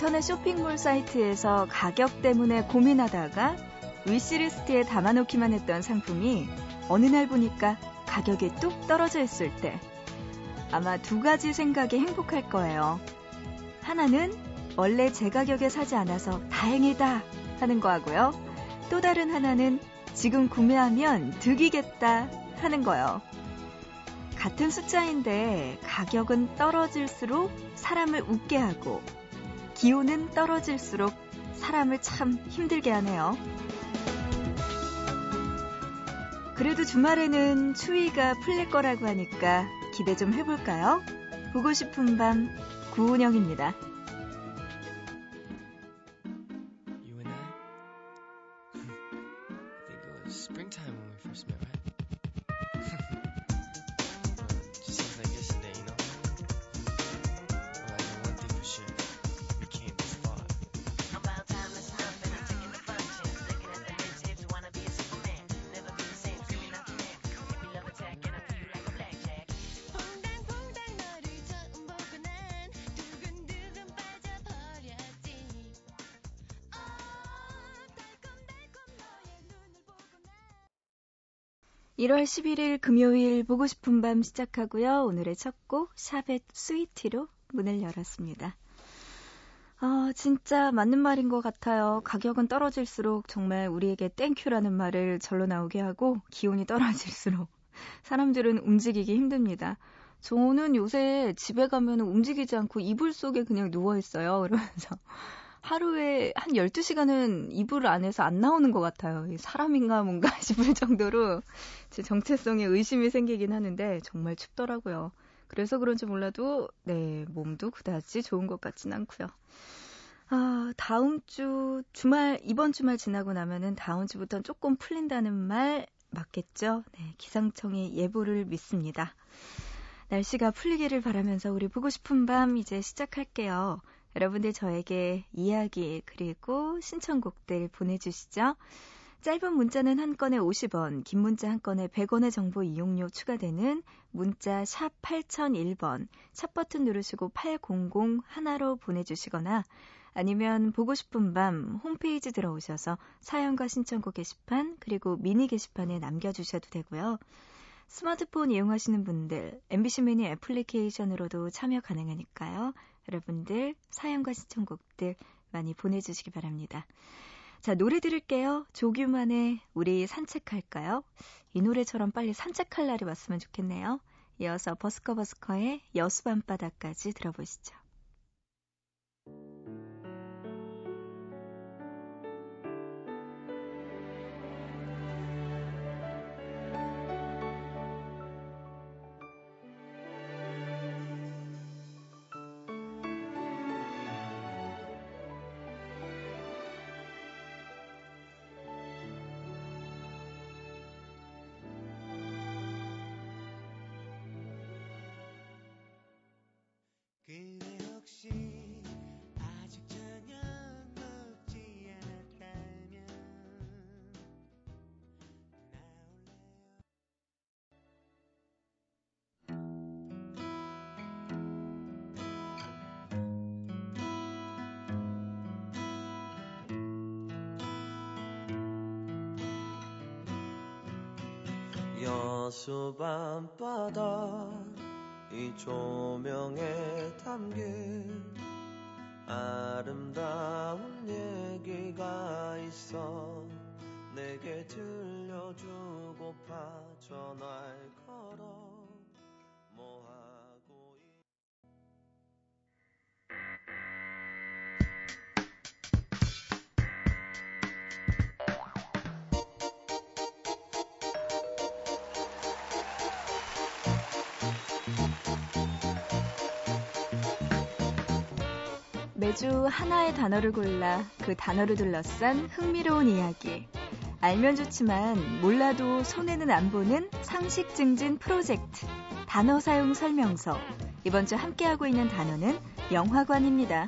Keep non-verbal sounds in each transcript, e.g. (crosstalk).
인터넷 쇼핑몰 사이트에서 가격 때문에 고민하다가 위시리스트에 담아놓기만 했던 상품이 어느 날 보니까 가격이 뚝 떨어져 있을 때 아마 두 가지 생각에 행복할 거예요. 하나는 원래 제 가격에 사지 않아서 다행이다 하는 거하고요. 또 다른 하나는 지금 구매하면 득이겠다 하는 거요. 같은 숫자인데 가격은 떨어질수록 사람을 웃게 하고 기온은 떨어질수록 사람을 참 힘들게 하네요. 그래도 주말에는 추위가 풀릴 거라고 하니까 기대 좀 해볼까요? 보고 싶은 밤 구은영입니다. (1월 11일) 금요일 보고 싶은 밤 시작하고요 오늘의 첫 곡 샤벳 Sweetie로 문을 열었습니다. 아, 진짜 맞는 말인 것 같아요. 가격은 떨어질수록 정말 우리에게 thank you라는 말을 절로 나오게 하고 기온이 떨어질수록 (laughs) 사람들은 움직이기 힘듭니다. 저는 요새 집에 가면 움직이지 않고 이불 속에 그냥 누워 있어요. (laughs) 그러면서 하루에 한 12시간은 이불 안에서 안 나오는 것 같아요. 사람인가 뭔가 (laughs) 싶을 정도로 제 정체성에 의심이 생기긴 하는데 정말 춥더라고요. 그래서 그런지 몰라도 네 몸도 그다지 좋은 것 같진 않고요. 아 다음 주 주말 이번 주말 지나고 나면은 다음 주부터 조금 풀린다는 말 맞겠죠? 네 기상청의 예보를 믿습니다. 날씨가 풀리기를 바라면서 우리 보고 싶은 밤 이제 시작할게요. 여러분들 저에게 이야기 그리고 신청곡들 보내주시죠. 짧은 문자는 한 건에 50원, 긴 문자 한 건에 100원의 정보 이용료 추가되는 문자 샵 8001번, 샵 버튼 누르시고 800 하나로 보내주시거나 아니면 보고 싶은 밤 홈페이지 들어오셔서 사연과 신청곡 게시판 그리고 미니 게시판에 남겨주셔도 되고요. 스마트폰 이용하시는 분들 MBC 미니 애플리케이션으로도 참여 가능하니까요. 여러분들 사연과 신청곡들 많이 보내주시기 바랍니다. 자, 노래 들을게요. 조규만의 우리 산책할까요? 이 노래처럼 빨리 산책할 날이 왔으면 좋겠네요. 이어서 버스커버스커의 여수밤바다까지 들어보시죠. 여수 밤바다 이 조명에 담긴 아름다운 얘기가 있어 내게 들려주고파 전화를 걸어 매주 하나의 단어를 골라 그 단어를 둘러싼 흥미로운 이야기. 알면 좋지만 몰라도 손에는 안 보는 상식 증진 프로젝트. 단어 사용 설명서. 이번 주 함께하고 있는 단어는 영화관입니다.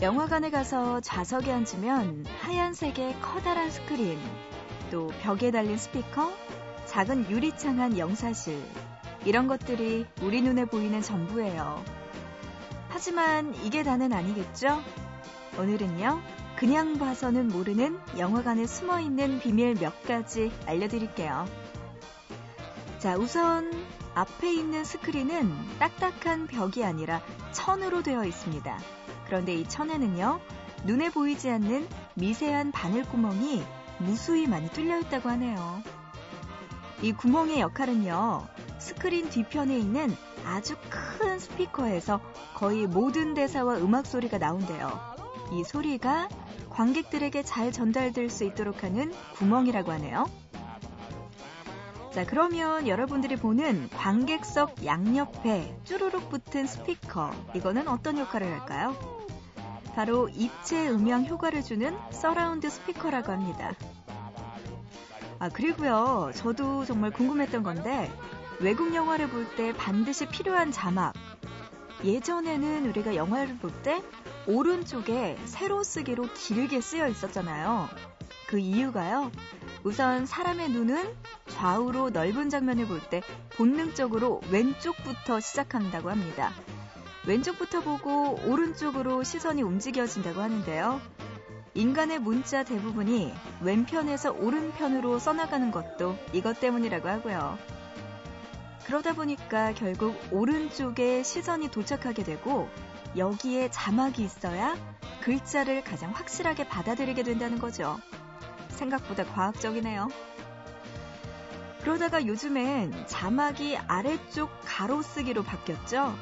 영화관에 가서 좌석에 앉으면 하얀색의 커다란 스크린, 또 벽에 달린 스피커, 작은 유리창한 영사실, 이런 것들이 우리 눈에 보이는 전부예요. 하지만 이게 다는 아니겠죠? 오늘은요, 그냥 봐서는 모르는 영화관에 숨어 있는 비밀 몇 가지 알려드릴게요. 자, 우선 앞에 있는 스크린은 딱딱한 벽이 아니라 천으로 되어 있습니다. 그런데 이 천에는요, 눈에 보이지 않는 미세한 바늘구멍이 무수히 많이 뚫려 있다고 하네요. 이 구멍의 역할은요, 스크린 뒤편에 있는 아주 큰 스피커에서 거의 모든 대사와 음악 소리가 나온대요. 이 소리가 관객들에게 잘 전달될 수 있도록 하는 구멍이라고 하네요. 자, 그러면 여러분들이 보는 관객석 양옆에 쭈루룩 붙은 스피커, 이거는 어떤 역할을 할까요? 바로 입체 음향 효과를 주는 서라운드 스피커라고 합니다. 아, 그리고요, 저도 정말 궁금했던 건데, 외국 영화를 볼 때 반드시 필요한 자막. 예전에는 우리가 영화를 볼 때 오른쪽에 세로 쓰기로 길게 쓰여 있었잖아요. 그 이유가요. 우선 사람의 눈은 좌우로 넓은 장면을 볼 때 본능적으로 왼쪽부터 시작한다고 합니다. 왼쪽부터 보고 오른쪽으로 시선이 움직여진다고 하는데요. 인간의 문자 대부분이 왼편에서 오른편으로 써나가는 것도 이것 때문이라고 하고요. 그러다 보니까 결국 오른쪽에 시선이 도착하게 되고 여기에 자막이 있어야 글자를 가장 확실하게 받아들이게 된다는 거죠. 생각보다 과학적이네요. 그러다가 요즘엔 자막이 아래쪽 가로쓰기로 바뀌었죠.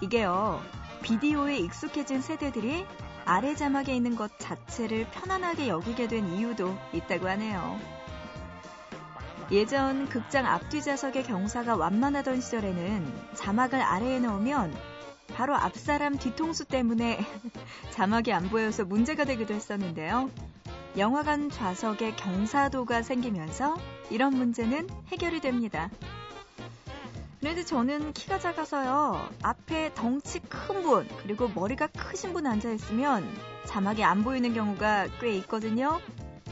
이게요, 비디오에 익숙해진 세대들이 아래 자막에 있는 것 자체를 편안하게 여기게 된 이유도 있다고 하네요. 예전 극장 앞뒤 좌석의 경사가 완만하던 시절에는 자막을 아래에 넣으면 바로 앞사람 뒤통수 때문에 (laughs) 자막이 안 보여서 문제가 되기도 했었는데요. 영화관 좌석에 경사도가 생기면서 이런 문제는 해결이 됩니다. 그런데 저는 키가 작아서요. 앞에 덩치 큰 분, 그리고 머리가 크신 분 앉아있으면 자막이 안 보이는 경우가 꽤 있거든요.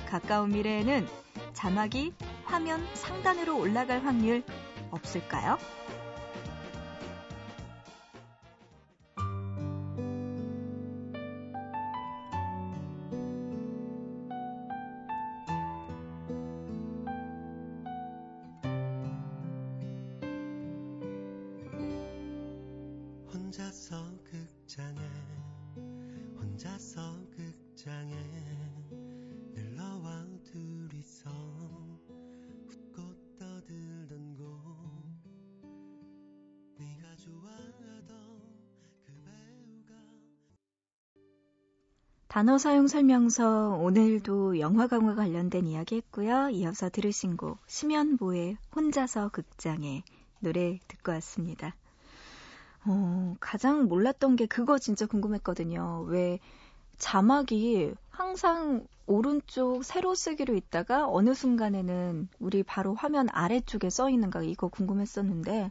가까운 미래에는 자막이 화면 상단으로 올라갈 확률 없을까요? 단어 사용 설명서 오늘도 영화관과 관련된 이야기 했고요. 이어서 들으신 곡 심연보의 혼자서 극장에 노래 듣고 왔습니다. 어, 가장 몰랐던 게 그거 진짜 궁금했거든요. 왜 자막이 항상 오른쪽 세로 쓰기로 있다가 어느 순간에는 우리 바로 화면 아래쪽에 써 있는가 이거 궁금했었는데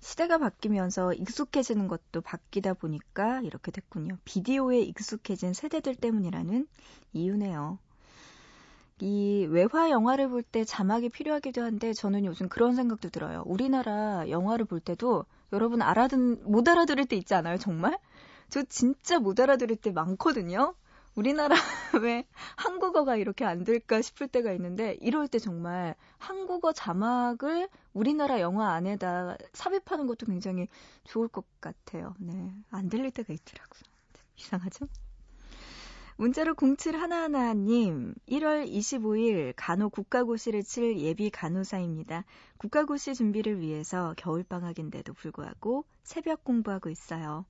시대가 바뀌면서 익숙해지는 것도 바뀌다 보니까 이렇게 됐군요. 비디오에 익숙해진 세대들 때문이라는 이유네요. 이 외화 영화를 볼 때 자막이 필요하기도 한데 저는 요즘 그런 생각도 들어요. 우리나라 영화를 볼 때도 여러분 알아듣 못 알아들을 때 있지 않아요, 정말? 저 진짜 못 알아들을 때 많거든요. 우리나라 (laughs) 왜 한국어가 이렇게 안 될까 싶을 때가 있는데 이럴 때 정말 한국어 자막을 우리나라 영화 안에다 삽입하는 것도 굉장히 좋을 것 같아요. 네. 안 들릴 때가 있더라고요. 이상하죠? 문자로 0711님, 1월 25일 간호 국가고시를 칠 예비 간호사입니다. 국가고시 준비를 위해서 겨울방학인데도 불구하고 새벽 공부하고 있어요.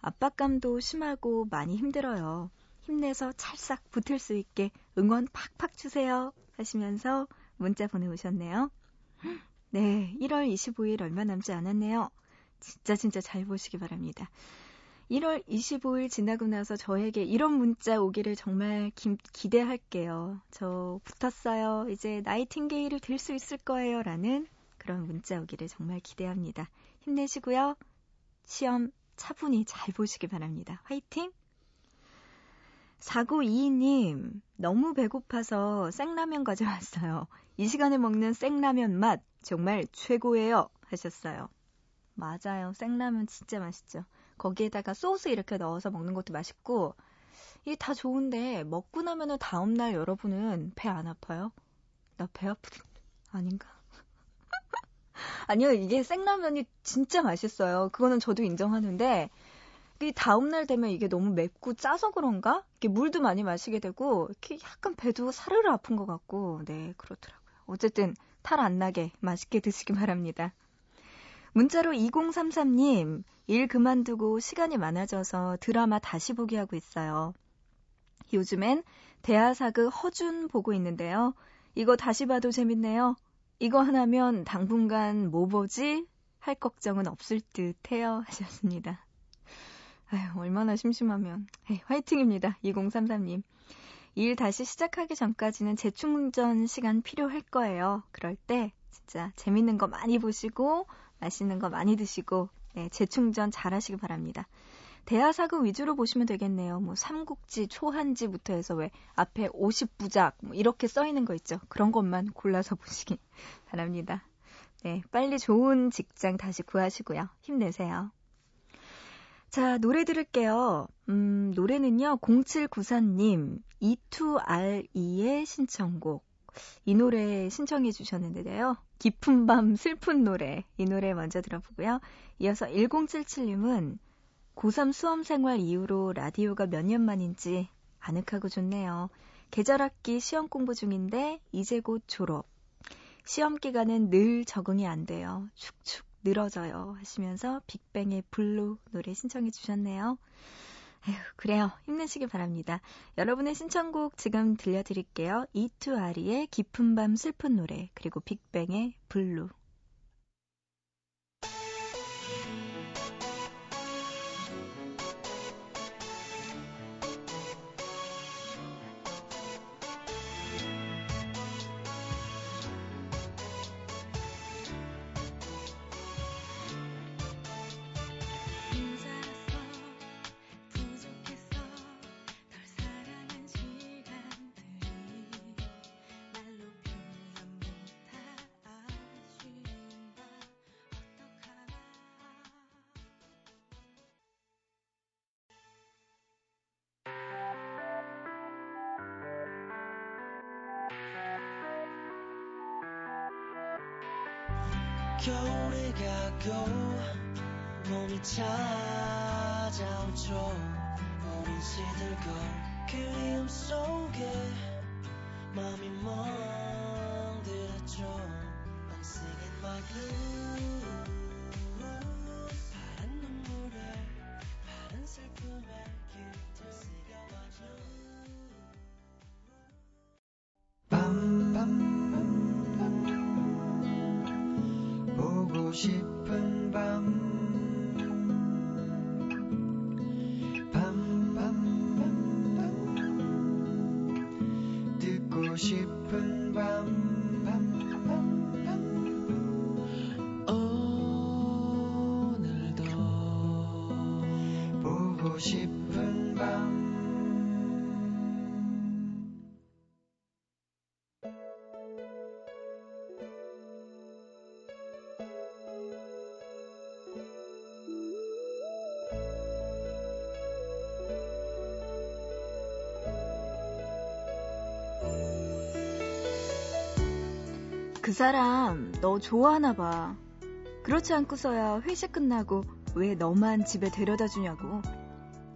압박감도 심하고 많이 힘들어요. 힘내서 찰싹 붙을 수 있게 응원 팍팍 주세요. 하시면서 문자 보내오셨네요. 네, 1월 25일 얼마 남지 않았네요. 진짜 진짜 잘 보시기 바랍니다. 1월 25일 지나고 나서 저에게 이런 문자 오기를 정말 기, 기대할게요. 저 붙었어요. 이제 나이팅게일을 될수 있을 거예요. 라는 그런 문자 오기를 정말 기대합니다. 힘내시고요. 시험 차분히 잘 보시기 바랍니다. 화이팅! 4922님, 너무 배고파서 생라면 가져왔어요. 이 시간에 먹는 생라면 맛 정말 최고예요. 하셨어요. 맞아요. 생라면 진짜 맛있죠. 거기에다가 소스 이렇게 넣어서 먹는 것도 맛있고, 이게 다 좋은데, 먹고 나면은 다음날 여러분은 배 안 아파요? 나 배 아프긴, 아닌가? (laughs) 아니요, 이게 생라면이 진짜 맛있어요. 그거는 저도 인정하는데, 이 다음날 되면 이게 너무 맵고 짜서 그런가? 이렇게 물도 많이 마시게 되고, 이렇게 약간 배도 사르르 아픈 것 같고, 네, 그렇더라고요. 어쨌든, 탈 안 나게 맛있게 드시기 바랍니다. 문자로 2033님, 일 그만두고 시간이 많아져서 드라마 다시 보기 하고 있어요. 요즘엔 대하사극 허준 보고 있는데요. 이거 다시 봐도 재밌네요. 이거 하나면 당분간 뭐 보지? 할 걱정은 없을 듯 해요. 하셨습니다. 아휴, 얼마나 심심하면. 에이, 화이팅입니다. 2033님. 일 다시 시작하기 전까지는 재충전 시간 필요할 거예요. 그럴 때 진짜 재밌는 거 많이 보시고 맛있는 거 많이 드시고 네, 재충전 잘 하시기 바랍니다. 대하사극 위주로 보시면 되겠네요. 뭐 삼국지, 초한지부터 해서 왜 앞에 50부작 뭐 이렇게 써 있는 거 있죠. 그런 것만 골라서 보시기 바랍니다. 네, 빨리 좋은 직장 다시 구하시고요. 힘내세요. 자, 노래 들을게요. 음, 노래는요, 0794님, E2R2의 신청곡. 이 노래 신청해 주셨는데요. 깊은 밤 슬픈 노래. 이 노래 먼저 들어보고요. 이어서 1077님은 고3 수험 생활 이후로 라디오가 몇 년 만인지 아늑하고 좋네요. 계절학기 시험 공부 중인데 이제 곧 졸업. 시험 기간은 늘 적응이 안 돼요. 축축 늘어져요. 하시면서 빅뱅의 Blue 노래 신청해 주셨네요. 에휴, 그래요. 힘내시길 바랍니다. 여러분의 신청곡 지금 들려드릴게요. 이투아리의 깊은 밤 슬픈 노래, 그리고 빅뱅의 Blue. 겨울이 가고 봄이 찾아오죠. 우린 시들고 그리움 속에 마음이 멍들었죠. I'm singing my blues 싶 그 사람 너 좋아하나 봐. 그렇지 않고서야 회식 끝나고 왜 너만 집에 데려다 주냐고.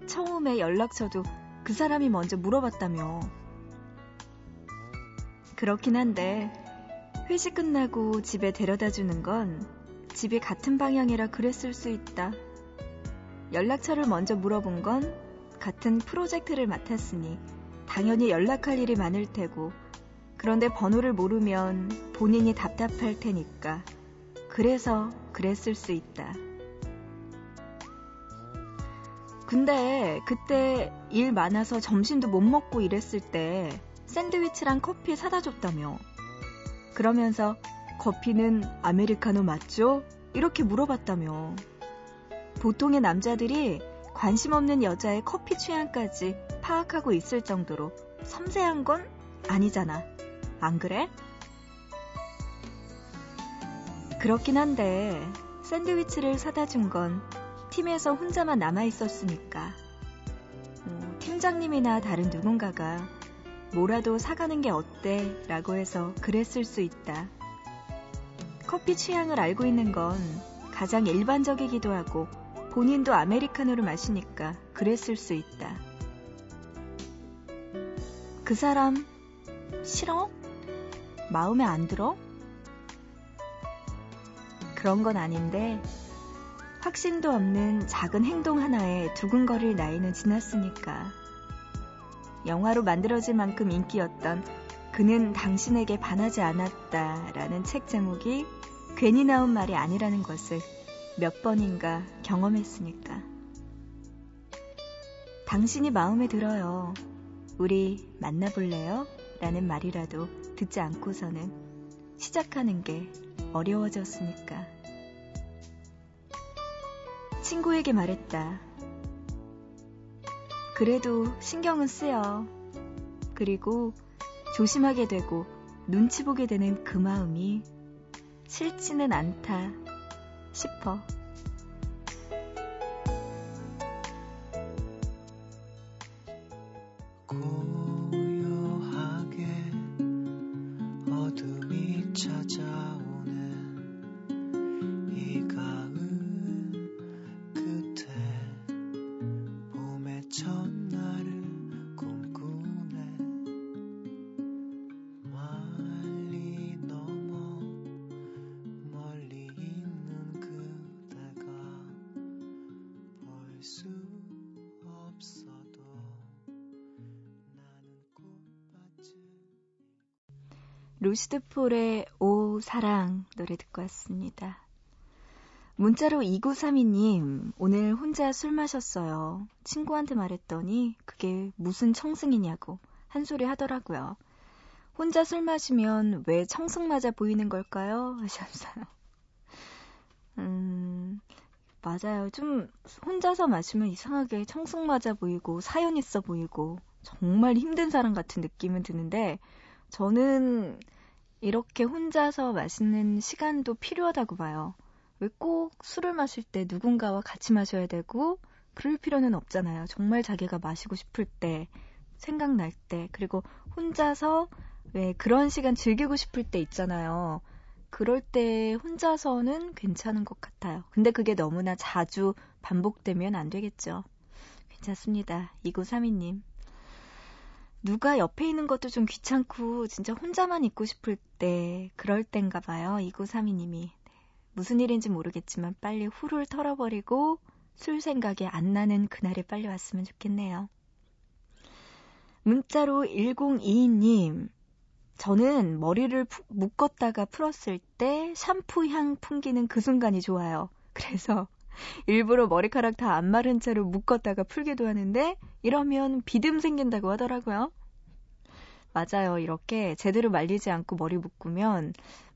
처음에 연락처도 그 사람이 먼저 물어봤다며. 그렇긴 한데 회식 끝나고 집에 데려다 주는 건 집이 같은 방향이라 그랬을 수 있다. 연락처를 먼저 물어본 건 같은 프로젝트를 맡았으니 당연히 연락할 일이 많을 테고 그런데 번호를 모르면 본인이 답답할 테니까. 그래서 그랬을 수 있다. 근데 그때 일 많아서 점심도 못 먹고 이랬을 때 샌드위치랑 커피 사다 줬다며. 그러면서 커피는 아메리카노 맞죠? 이렇게 물어봤다며. 보통의 남자들이 관심 없는 여자의 커피 취향까지 파악하고 있을 정도로 섬세한 건 아니잖아. 안 그래? 그렇긴 한데 샌드위치를 사다 준 건 팀에서 혼자만 남아 있었으니까. 어, 팀장님이나 다른 누군가가 뭐라도 사가는 게 어때? 라고 해서 그랬을 수 있다. 커피 취향을 알고 있는 건 가장 일반적이기도 하고 본인도 아메리카노를 마시니까 그랬을 수 있다. 그 사람 싫어? 마음에 안 들어? 그런 건 아닌데 확신도 없는 작은 행동 하나에 두근거릴 나이는 지났으니까 영화로 만들어질 만큼 인기였던 그는 당신에게 반하지 않았다 라는 책 제목이 괜히 나온 말이 아니라는 것을 몇 번인가 경험했으니까. 당신이 마음에 들어요. 우리 만나볼래요? 라는 말이라도 듣지 않고서는 시작하는 게 어려워졌으니까. 친구에게 말했다. 그래도 신경은 쓰여. 그리고 조심하게 되고 눈치 보게 되는 그 마음이 싫지는 않다 싶어. 루시드 폴의 오 사랑 노래 듣고 왔습니다. 문자로 2932님, 오늘 혼자 술 마셨어요. 친구한테 말했더니 그게 무슨 청승이냐고 한 소리 하더라고요. 혼자 술 마시면 왜 청승 맞아 보이는 걸까요? 하셨어요. 음, 맞아요. 좀 혼자서 마시면 이상하게 청승 맞아 보이고 사연 있어 보이고 정말 힘든 사람 같은 느낌은 드는데 저는 이렇게 혼자서 마시는 시간도 필요하다고 봐요. 왜 꼭 술을 마실 때 누군가와 같이 마셔야 되고 그럴 필요는 없잖아요. 정말 자기가 마시고 싶을 때, 생각날 때, 그리고 혼자서 왜 그런 시간 즐기고 싶을 때 있잖아요. 그럴 때 혼자서는 괜찮은 것 같아요. 근데 그게 너무나 자주 반복되면 안 되겠죠. 괜찮습니다. 2932님. 누가 옆에 있는 것도 좀 귀찮고 진짜 혼자만 있고 싶을 때 그럴 땐가 봐요. 2932님이. 네. 무슨 일인지 모르겠지만 빨리 후를 털어버리고 술 생각이 안 나는 그날이 빨리 왔으면 좋겠네요. 문자로 1022님. 저는 머리를 푸, 묶었다가 풀었을 때 샴푸 향 풍기는 그 순간이 좋아요. 그래서 일부러 머리카락 다 안 마른 채로 묶었다가 풀기도 하는데 이러면 비듬 생긴다고 하더라고요. 맞아요. 이렇게 제대로 말리지 않고 머리 묶으면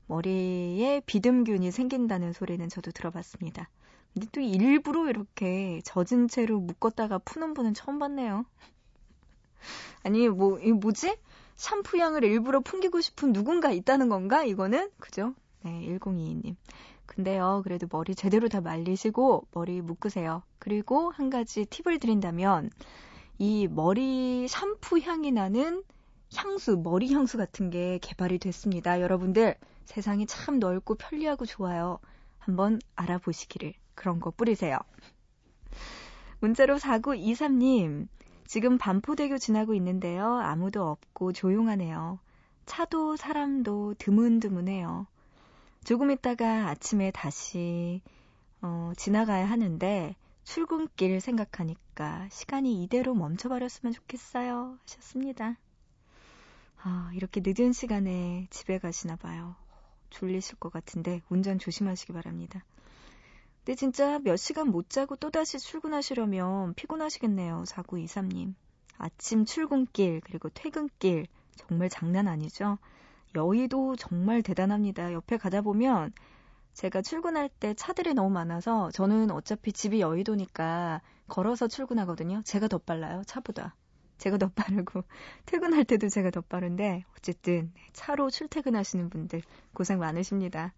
머리에 비듬균이 생긴다는 소리는 저도 들어봤습니다. 근데 또 일부러 이렇게 젖은 채로 묶었다가 푸는 분은 처음 봤네요. 아니, 뭐, 이 뭐지? 샴푸 향을 일부러 풍기고 싶은 누군가 있다는 건가? 이거는? 그죠? 네, 1022님. 근데요, 그래도 머리 제대로 다 말리시고 머리 묶으세요. 그리고 한 가지 팁을 드린다면 이 머리 샴푸 향이 나는 향수, 머리 향수 같은 게 개발이 됐습니다. 여러분들 세상이 참 넓고 편리하고 좋아요. 한번 알아보시기를 그런 거 뿌리세요. 문자로 4923님, 지금 반포대교 지나고 있는데요. 아무도 없고 조용하네요. 차도 사람도 드문드문해요. 조금 있다가 아침에 다시 어, 지나가야 하는데 출근길 생각하니까 시간이 이대로 멈춰버렸으면 좋겠어요. 하셨습니다. 아, 이렇게 늦은 시간에 집에 가시나 봐요. 졸리실 것 같은데 운전 조심하시기 바랍니다. 근데 진짜 몇 시간 못 자고 또다시 출근하시려면 피곤하시겠네요. 4923님. 아침 출근길, 그리고 퇴근길, 정말 장난 아니죠? 여의도 정말 대단합니다. 옆에 가다 보면 제가 출근할 때 차들이 너무 많아서 저는 어차피 집이 여의도니까 걸어서 출근하거든요. 제가 더 빨라요. 차보다. 제가 더 빠르고 (laughs) 퇴근할 때도 제가 더 빠른데 어쨌든 차로 출퇴근하시는 분들 고생 많으십니다.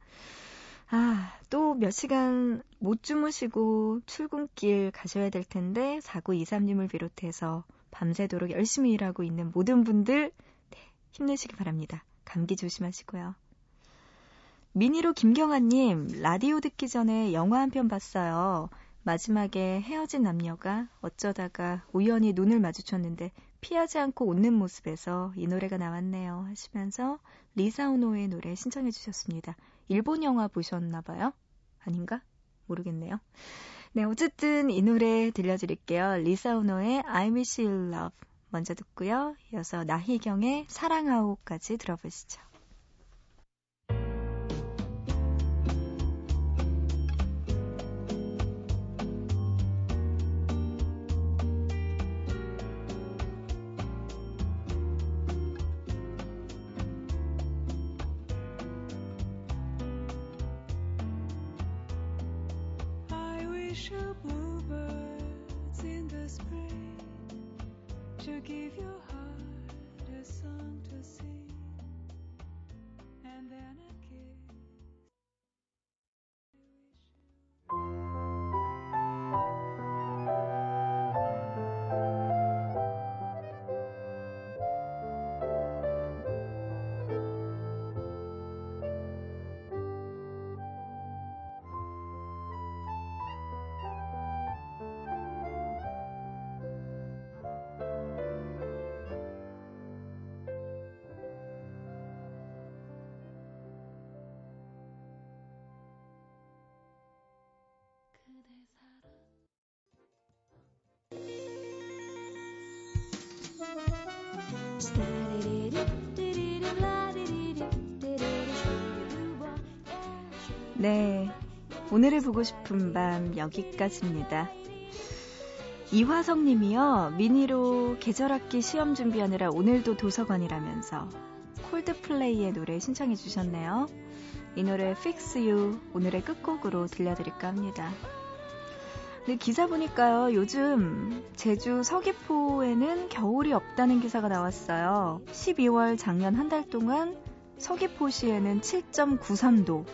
아, 또 몇 시간 못 주무시고 출근길 가셔야 될 텐데 4923님을 비롯해서 밤새도록 열심히 일하고 있는 모든 분들 네, 힘내시기 바랍니다. 감기 조심하시고요. 미니로 김경아님, 라디오 듣기 전에 영화 한 편 봤어요. 마지막에 헤어진 남녀가 어쩌다가 우연히 눈을 마주쳤는데 피하지 않고 웃는 모습에서 이 노래가 나왔네요. 하시면서 리사오노의 노래 신청해 주셨습니다. 일본 영화 보셨나 봐요? 아닌가? 모르겠네요. 네, 어쨌든 이 노래 들려드릴게요. 리사오노의 I Miss You Love 먼저 듣고요. 이어서 나희경의 사랑하오까지 들어보시죠. to give you 네. 오늘을 보고 싶은 밤 여기까지입니다. 이화성 님이요. 미니로 계절학기 시험 준비하느라 오늘도 도서관이라면서 콜드플레이의 노래 신청해 주셨네요. 이 노래 Fix You 오늘의 끝곡으로 들려드릴까 합니다. 네, 기사 보니까요. 요즘 제주 서귀포에는 겨울이 없다는 기사가 나왔어요. 12월 작년 한 달 동안 서귀포시에는 7.93도,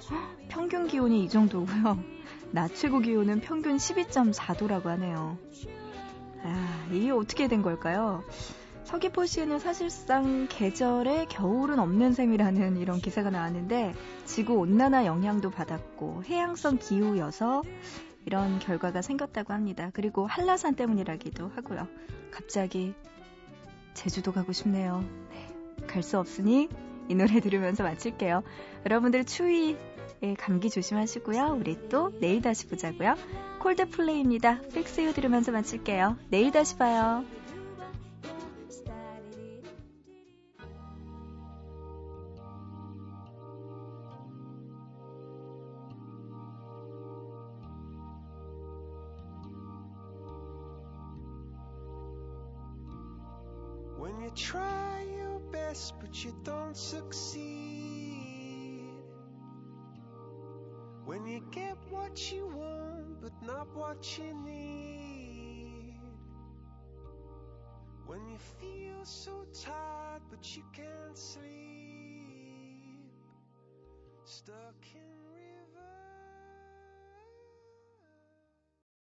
평균 기온이 이 정도고요. (laughs) 낮 최고 기온은 평균 12.4도라고 하네요. 아, 이게 어떻게 된 걸까요? 서귀포시에는 사실상 계절에 겨울은 없는 셈이라는 이런 기사가 나왔는데 지구 온난화 영향도 받았고 해양성 기후여서 이런 결과가 생겼다고 합니다. 그리고 한라산 때문이라기도 하고요. 갑자기 제주도 가고 싶네요. 네, 갈수 없으니 이 노래 들으면서 마칠게요. 여러분들 추위 에 감기 조심하시고요. 우리 또 내일 다시 보자고요. 콜드플레이입니다. 픽스유 들으면서 마칠게요. 내일 다시 봐요.